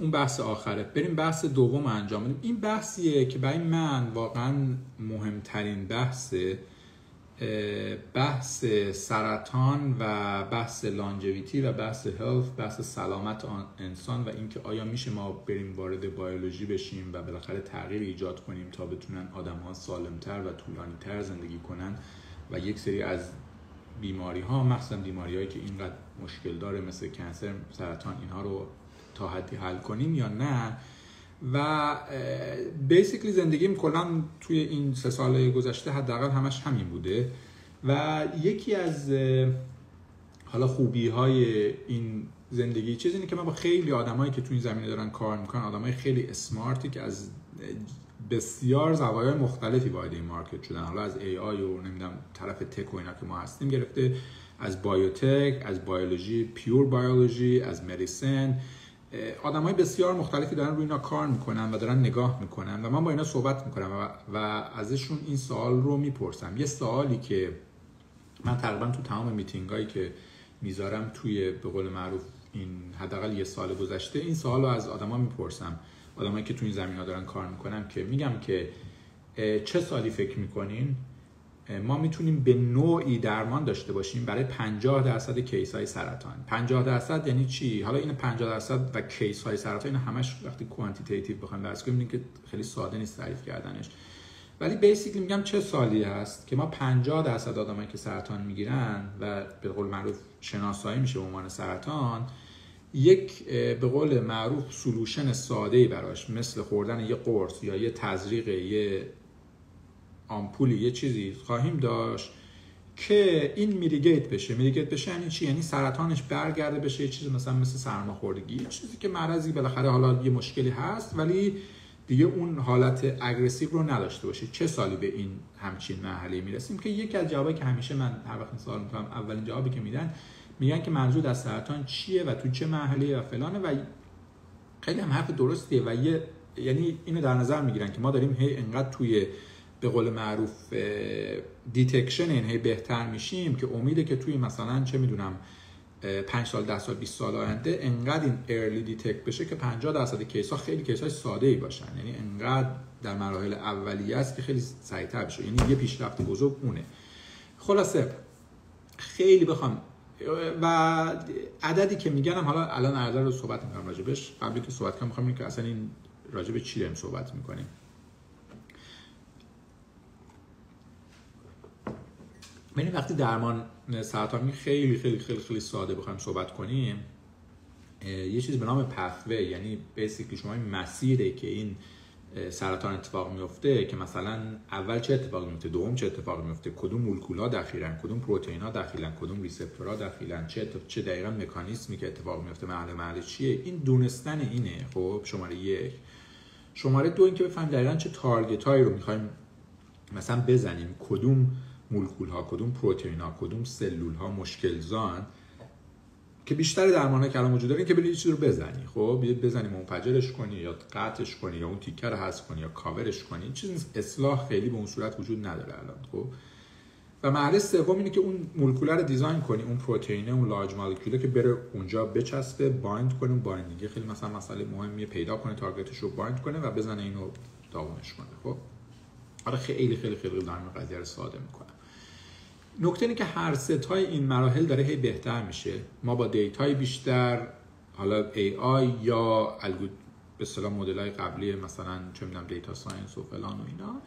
اون بحث آخره. بریم بحث دوم انجام بدیم. این بحثیه که برای من واقعا مهمترین بحثه بحث سرطان و بحث لانجویتی و بحث هلف بحث سلامت انسان و اینکه آیا میشه ما بریم وارد بیولوژی بشیم و بالاخره تغییر ایجاد کنیم تا بتونن آدم ها سالمتر و طولانیتر زندگی کنن و یک سری از بیماری ها مخصوصا بیماری هایی که اینقدر مشکل داره مثل کنسر سرطان اینها رو تا حدی حل کنیم یا نه. و بیسیکلی زندگیم کلا توی این سه سال گذشته حداقل همش همین بوده. و یکی از حالا خوبی های این زندگی چیزی اینه که من با خیلی آدمایی که توی این زمینه دارن کار می‌کنن آدمای خیلی اسمارتی که از بسیار زوایای مختلفی وارد این مارکت شدن. حالا از ای آی و نمی‌دونم طرف تک و اینا که ما هستیم گرفته از بایوتک از بیولوژی پیور بیولوژی از مدیسن آدم های بسیار مختلفی دارن روی اینا کار می‌کنن و دارن نگاه می‌کنن و من با اینا صحبت می‌کنم و, و ازشون این سوال رو می‌پرسم. یه سوالی که من تقریبا تو تمام میتینگ هایی که می‌ذارم توی به قول معروف این حداقل یه سال گذشته این سوال رو از آدما می‌پرسم. آدمایی که تو این زمین ها دارن کار می‌کنن که میگم که چه سالی فکر می‌کنین؟ ما می‌تونیم به نوعی درمان داشته باشیم برای 50 درصد case های سرطان. 50 درصد یعنی چی؟ حالا این 50 درصد و case های سرطان این همش وقتی quantitative بخوایم بحث کنیم که خیلی ساده نیست تعریف کردنش. ولی basically میگم چه سالی هست که ما 50 درصد آدمایی که سرطان می‌گیرن و به قول معروف شناسایی میشه به عنوان سرطان یک به قول معروف solution ساده براش مثل خوردن یه قرص یا یه تزریق یه آمپولی یه چیزی خواهیم داشت که این میریگیت بشه. میریگیت بشه یعنی چی؟ یعنی سرطانش برگرده بشه یه چیزی مثلا مثل سرماخوردگی. یه چیزی که مرضی بالاخره حالا یه مشکلی هست ولی دیگه اون حالت اگریسیو رو نداشته باشه چه سالی به این همچین مرحله می‌رسیم؟ که یکی از جوابایی که همیشه من هر وقت سوال می‌کنم اولین جوابی که میدن میگن که منظور از سرطان چیه و تو چه مرحله و فلانه و خیلی هم حرف درستیه و یه یعنی اینو در نظر می‌گیرن که ما داریم هی انقدر توی به قول معروف detection این هی بهتر میشیم که امیده که توی مثلا چه می‌دونم 5 سال 10 سال 20 سال آینده انقدر این early detect بشه که 50 درصد case ها خیلی case های ساده ای باشن. یعنی انقدر در مراحل اولیه است که خیلی سریعتر بشه. یعنی یه پیشرفت بزرگ اونه. خلاصه خیلی بخوام و عددی که میگنم حالا الان عدد رو صحبت می‌کنم راجبش قبلی که صحبت کنم می‌خوام که اصلا این راجب چی داریم صحبت می‌کنیم. ببینید وقتی درمان سرطانی خیلی خیلی خیلی خیلی ساده بخوایم صحبت کنیم یه چیزی به نام پثوه یعنی بیسیکلی شما این مسیره که این سرطان اتفاق میفته که مثلا اول چه اتفاقی میفته دوم چه اتفاقی میفته کدوم مولکولا دخیلن کدوم پروتئین ها دخیلن کدوم ریسپتورها دخیلن چه چه دقیقا مکانیزمی که اتفاق میفته محل محل چیه این دونستن اینه. خب شماره یک. شماره دو اینکه بفهمیم دقیقا چه target هایی رو می‌خوایم مثلا بزنیم کدوم مولکول ها کدوم پروتئین ها کدوم سلول ها مشکل زان که بیشتر درمان که الان وجود داره که بری چیزی رو بزنی. خب بزنی منفجرش کنی یا قطعش کنی یا اون تیکه رو حذف کنی یا کاورش کنی چیز اصلاح خیلی به اون صورت وجود نداره الان خب. و مرحله سوم اینه که اون مولکول رو design کنی اون پروتئین اون large molecule که بره اونجا بچسبه bind کنه binding خیلی مثلا مسئله مهمیه پیدا کنه target ش رو bind کنه و بزنه اینو داغونش کنه خب. آره خیلی خیلی خیلی در قضیه رو ساده می‌کنه. نکته اینه که هر سه تای این مراحل داره هی بهتر میشه. ما با data ی بیشتر حالا AI یا الگو به اصطلاح مدل های قبلی مثلا چه می‌دونم data science و فلان و اینا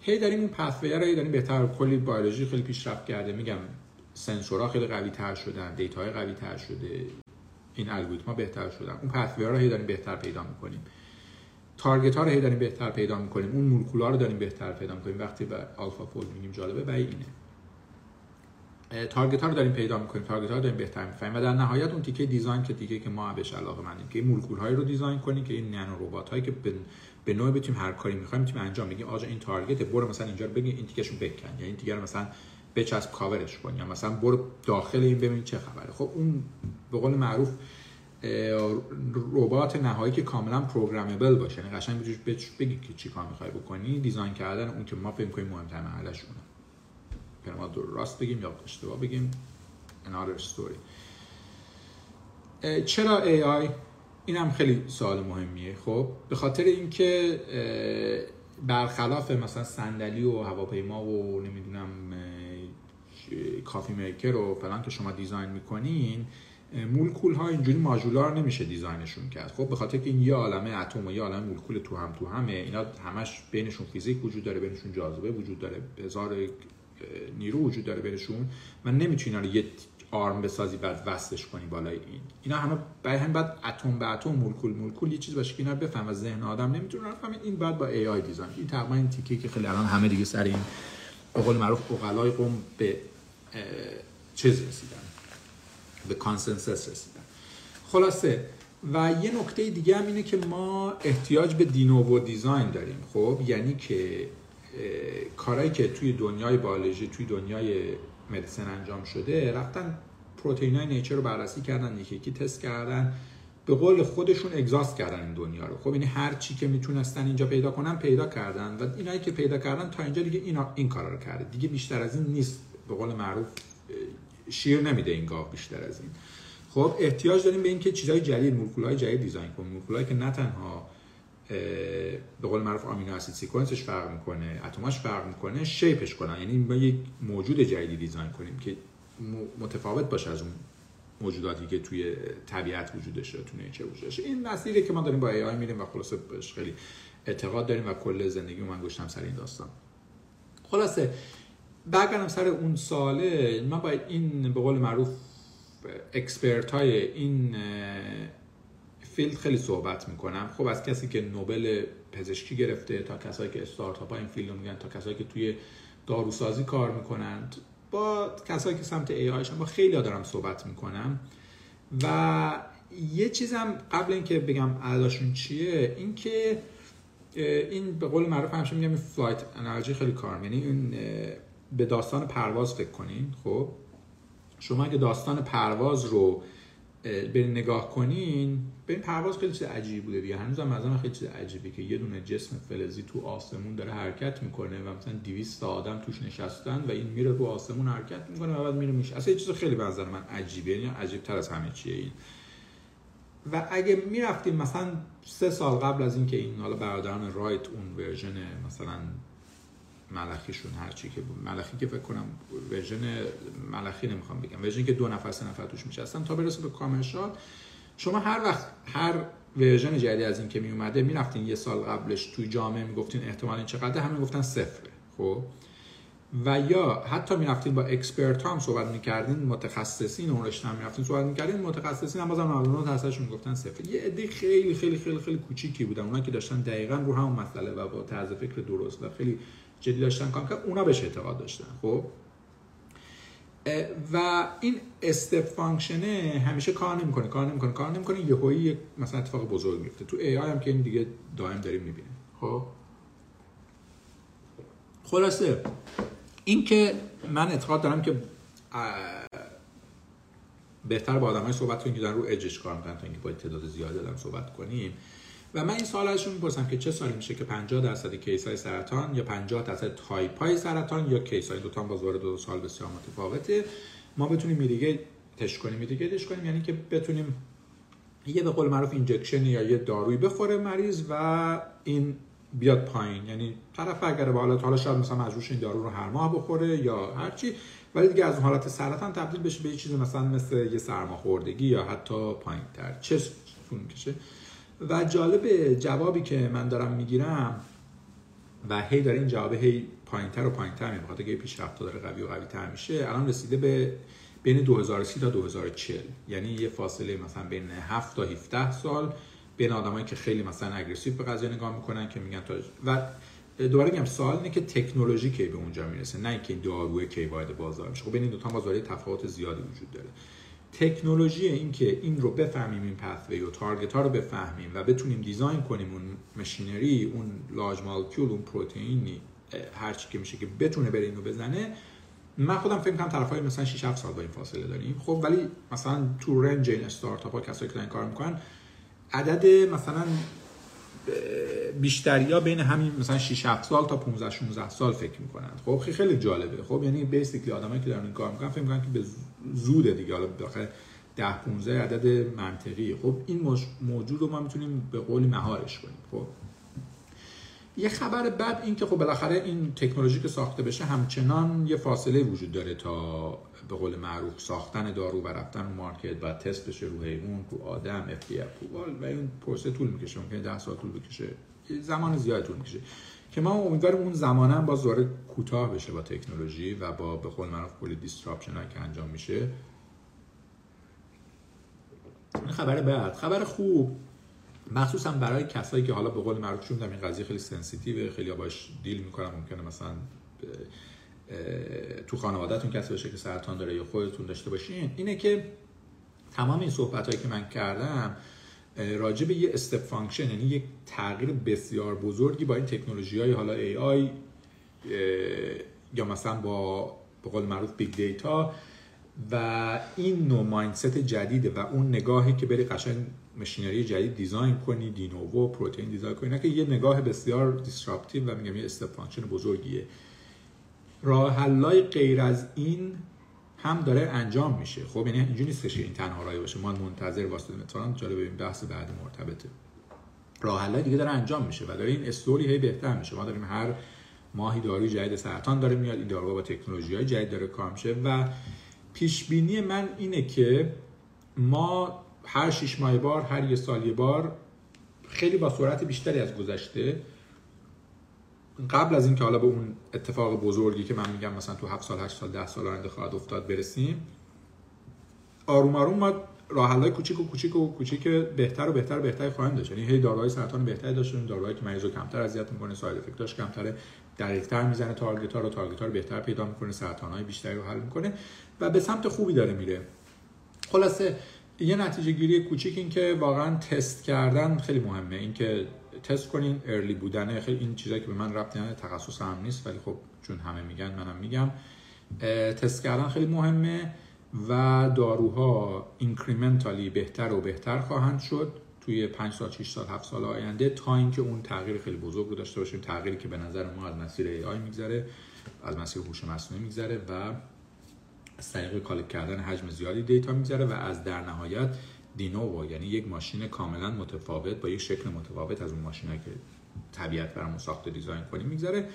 هی داریم اون pathway رو داریم بهتر. کلی بیولوژی خیلی پیشرفت کرده. میگم سنسورها خیلی قوی تر شدن data های قوی تر شده. این الگوریتما بهتر شدن. اون pathway رو هی داریم بهتر پیدا می‌کنیم. target ها رو هی داریم بهتر پیدا می‌کنیم. اون مولکولا رو داریم بهتر پیدا می‌کنیم. وقتی به AlphaFold میگیم جالبه و اینه. target ها رو داریم پیدا می‌کنیم target ها رو داریم بهتر می‌فهمیم و در نهایت اون تیکه design که دیگه که ما بهش علاقه مندیم که این مولکول هایی رو design کنیم که این نانو ربات هایی که به نوع بتونیم هر کاری می‌خوایم می‌تونیم انجام بدیم. آقا این target برو مثلا اینجا رو بگی این تیکشو بکن. یا این تیکه رو مثلا بچسب کاورش کن یا مثلا برو داخل این ببین چه خبره. خب اون به قول معروف ربات نهایی که کاملا پروگرامبل باشه. یعنی قشنگ بگی که چی کار می‌خوای بکنی دیزاین کردن اون که ما فکر کنیم مهمترین مرحله‌ش که ما راست بگیم یا اشتباه بگیم. Another story. چرا AI این هم خیلی سوال مهمیه. خب به خاطر اینکه برخلاف مثلا صندلی و هواپیما و نمی‌دونم coffee maker و فلان که شما design می‌کنین مولکول ها اینجوری ماژولار نمیشه design شون کرد. خب به خاطر که این یه عالمه اتم و یه عالمه مولکول تو هم تو همه اینا همش بینشون فیزیک وجود داره بینشون جاذبه وجود داره. هزار نیرو وجود داره بینشون من نمی‌تونی یه arm بسازی بعد وصلش کنی بالای این اینا همه برای هم باید اتم به اتم مولکول مولکول یه چیز باشه که اینا بفهم و ذهن آدم نمی‌تونه بفهمه. این باید با AI design. این تقریبا این تیکه که خیلی الان همه دیگه سر این به قول معروف عقلای قوم به چیز رسیدن. به consensus رسیدن. خلاصه. و یه نکته دیگه هم اینه که ما احتیاج به de novo design داریم. خب؟ یعنی که کارهایی که توی دنیای بالژی توی دنیای medicine انجام شده رفتن پروتئین های nature رو بررسی کردن یکی یکی تست کردن به قول خودشون exhaust کردن این دنیا رو. خب یعنی هر چی که می‌تونستن اینجا پیدا کنن پیدا کردن. و اینایی که پیدا کردن تا اینجا دیگه اینا این کارا رو کرده. دیگه بیشتر از این نیست. به قول معروف شیر نمیده این گاو بیشتر از این. خب احتیاج داریم به اینکه چیزهای جدید مولکولهای جدید design کنیم. مولکولایی که نه تنها به قول معروف amino acid sequence ش فرق می‌کنه اتماش فرق می‌کنه شیپش کنن. یعنی ما یک موجود جدیدی design کنیم که متفاوت باشه از اون موجوداتی که توی طبیعت وجودش داره تو nature وجودش این مسیری که ما داریم با AI میریم و خلاصه بهش خیلی اعتقاد داریم و کل زندگی من گذاشتم سر این داستان. خلاصه برگردم سر اون سوال ما باید این به قول معروف expert های این field خیلی صحبت می‌کنم. خب از کسی که نوبل پزشکی گرفته تا کسایی که استارتاپ ها این field رو میگن تا کسایی که توی داروسازی کار می‌کنند با کسایی که سمت AI شن با خیلی دارم صحبت می‌کنم. و یه چیزم قبل اینکه بگم عددشون چیه اینکه این به قول معروف همیشه میگم فلایت انرژی خیلی کار یعنی این به داستان پرواز فکر کنین خب؟ شما اگه داستان پرواز رو برین نگاه کنین. به این پرواز خیلی چیز عجیبی بوده دیگه. هم از خیلی چیز عجیبی که یه دونه جسم فلزی تو آسمون داره حرکت می‌کنه و مثلا 200 آدم توش نشستن و این میره رو آسمون حرکت می‌کنه و بعد میره میشه. اصلا یه چیز خیلی به نظر من عجیبه. یعنی عجیب تر از همه چیه این. و اگه می‌رفتیم مثلا سه سال قبل از اینکه این حالا برادران رایت اون version مثلا ملخیشون هرچی که بود. ملخی که فکر کنم version ملخی نمی‌خوام بگم. version که دو نفر سه نفر توش میشستن تا برسه به commercial شما هر وقت هر version جدید از این که می اومده می‌رفتین یه سال قبلش توی جامعه می‌گفتین احتمال این چقدر همه گفتن صفره. خب؟ و یا حتی می‌رفتین با expert هم صحبت می‌کردین متخصصین اون رشته هم می‌رفتین صحبت می‌کردین متخصصین هم بازم 99 درصدشون می‌گفتن صفر یه عده خیلی خیلی خیلی خیلی کوچیکی بودن. اونا که داشتن دقیقا رو همون مسئله و با طرز فکر درست و خیلی جدی داشتن کار که اونا بهش اعتقاد داشتن خب؟ و این step function ه همیشه کار نمی‌کنه کار نمی‌کنه کار نمی‌کنه یهویی مثلا اتفاق بزرگ میفته تو AI هم که این دیگه دائم داریم می‌بینیم خب؟ خلاصه این که من اعتقاد دارم که بهتر با آدمای صحبت کنیم که در رو اجش کار می‌کنن تا اینکه با تعداد زیادی آدم صحبت کنیم. و من این سوال ازشون می‌پرسم که چه سالی میشه که 50 درصد case های سرطان یا 50 درصد تایپ های سرطان یا case های دوتا باز وارد دو سال بسیار متفاوته. ما بتونیم treat ش کنیم mitigate ش کنیم یعنی که بتونیم یه به قول معروف injection یا یه دارویی بخوره مریض و این بیاد پایین. یعنی طرف اگر به حالت حالا شاید مثلا مجبور این دارو رو هر ماه بخوره یا هر چی ولی دیگه از حالت سرطان تبدیل بشه به یه چیز مثلا مثل یه سرماخوردگی یا حتی پایین تر چه می‌کشه؟ و جالب جوابی که من دارم می‌گیرم و هی داره این جواب هی پایینتر و پایینتر میاد بخاطر که پیشرفت داره قوی و قوی تر میشه الان رسیده به بین 2030 تا 2040 یعنی یه فاصله مثلا بین 7 تا 17 سال بین آدمایی که خیلی مثلا اگریسیو به قضیه نگاه می‌کنن که میگن تا و دوباره میگم سوال اینه که تکنولوژی کی به اونجا می‌رسه؟ نه اینکه این داروی کی وارد بازار میشه خب بین این دو تا بازاری تفاوت زیادی وجود داره. تکنولوژی این که این رو بفهمیم این پثوی و تارگت ها رو بفهمیم و بتونیم دیزاین کنیم اون مشینری اون لاج مالکول اون پروتئینی هر چی که میشه که بتونه بره اینو بزنه من خودم فکر کنم طرفای مثلا 6 7 سال با این فاصله داریم. خب ولی مثلا تو رنج این استارتاپ ها کسایی که این کار می‌کنن عدد مثلا بیشتری ها بین همین مثلا 6 7 سال تا 15 16 سال فکر می‌کنن. خب خیلی جالبه. خب یعنی بیسیکلی آدمایی که دارن این کار می‌کنن فکر می‌کنن که به زود دیگه. حالا بالاخره ده 15 عدد منطقی. خب این موجود رو ما می‌تونیم به قول مهارش کنیم. خب. یه خبر بد این که خب بالاخره این تکنولوژی که ساخته بشه همچنان یه فاصله وجود داره تا به قول معروف ساختن دارو و رفتن مارکت و تست بشه رو حیوان رو آدم اف و این پروسه طول می‌کشه. ممکنه 10 سال طول بکشه. زمان زیاد طول می‌کشه. که ما امیدواریم اون زمان هم باز دوباره کوتاه بشه با تکنولوژی و با به قول معروف کلی disruption که انجام میشه. این خبر بد. خبر خوب. مخصوصا برای کسایی که حالا به قول معروف چون این قضیه خیلی sensitive ه خیلی باش deal می‌کنن ممکنه مثلا تو خانوادهتون کسی باشه که سرطان داره یا خودتون داشته باشین. اینه که تمام این صحبت هایی که من کردم راجع به یه step function یعنی یک تغییر بسیار بزرگی با این تکنولوژی های حالا AI یا مثلا با به قول معروف big data و این نوع mindset جدیده و اون نگاهی که بری قشنگ machinery جدید design کنی de novo protein design کنی که یه نگاه بسیار disruptive و میگم یه step function بزرگیه. راه حلای غیر از این هم داره انجام میشه. خب یعنی اینجوری نیستش که این تنها راهی باشه. ما منتظر واسطه مثلا جالب این بحث بعد مرتبطه. راه دیگه داره انجام میشه و داره این استوری هی بهتر میشه. ما داریم هر ماهی داروی جدید سرطان داره میاد این داروها با تکنولوژی های جدید داره کار میشه و پیش بینی من اینه که ما هر شش ماه بار هر یه سال یه بار خیلی با سرعت بیشتری از گذشته قبل از اینکه حالا به اون اتفاق بزرگی که من میگم مثلا تو 7 سال 8 سال 10 سال آینده خواهد افتاد برسیم آروم آروم ما راه کوچیک و کوچیک و کوچیک بهتر و بهتر و بهتر خواهیم داشت. یعنی هی داروهای سرطان بهتری داشتیم داروهایی که مریضو کمتر اذیت می‌کنه ساید افکتاش کمتره دقیق‌تر می‌زنه target رو target رو بهتر پیدا می‌کنه سرطان های بیشتری رو حل می‌کنه و به سمت خوبی داره میره. خلاصه یه نتیجه گیری کوچیک این که واقعا تست کردن خیلی مهمه. این که تست کنین early بودنه. خیلی این چیزایی که به من ربطی نداره تخصص هم نیست ولی خب چون همه میگن منم میگم. تست کردن خیلی مهمه و داروها incrementally بهتر و بهتر خواهند شد. توی 5 سال 6 سال 7 سال آینده تا اینکه اون تغییر خیلی بزرگ رو داشته باشیم. تغییری که به نظر ما از مسیر AI میگذره از مسیر هوش مصنوعی میگذره و از طریق کالک کردن حجم زیادی دیتا میگذره و از در نهایت دینوو یعنی یک ماشین کاملا متفاوت با یک شکل متفاوت از اون ماشینایی که طبیعت برامون ساخته دیزاین کنیم میگذره.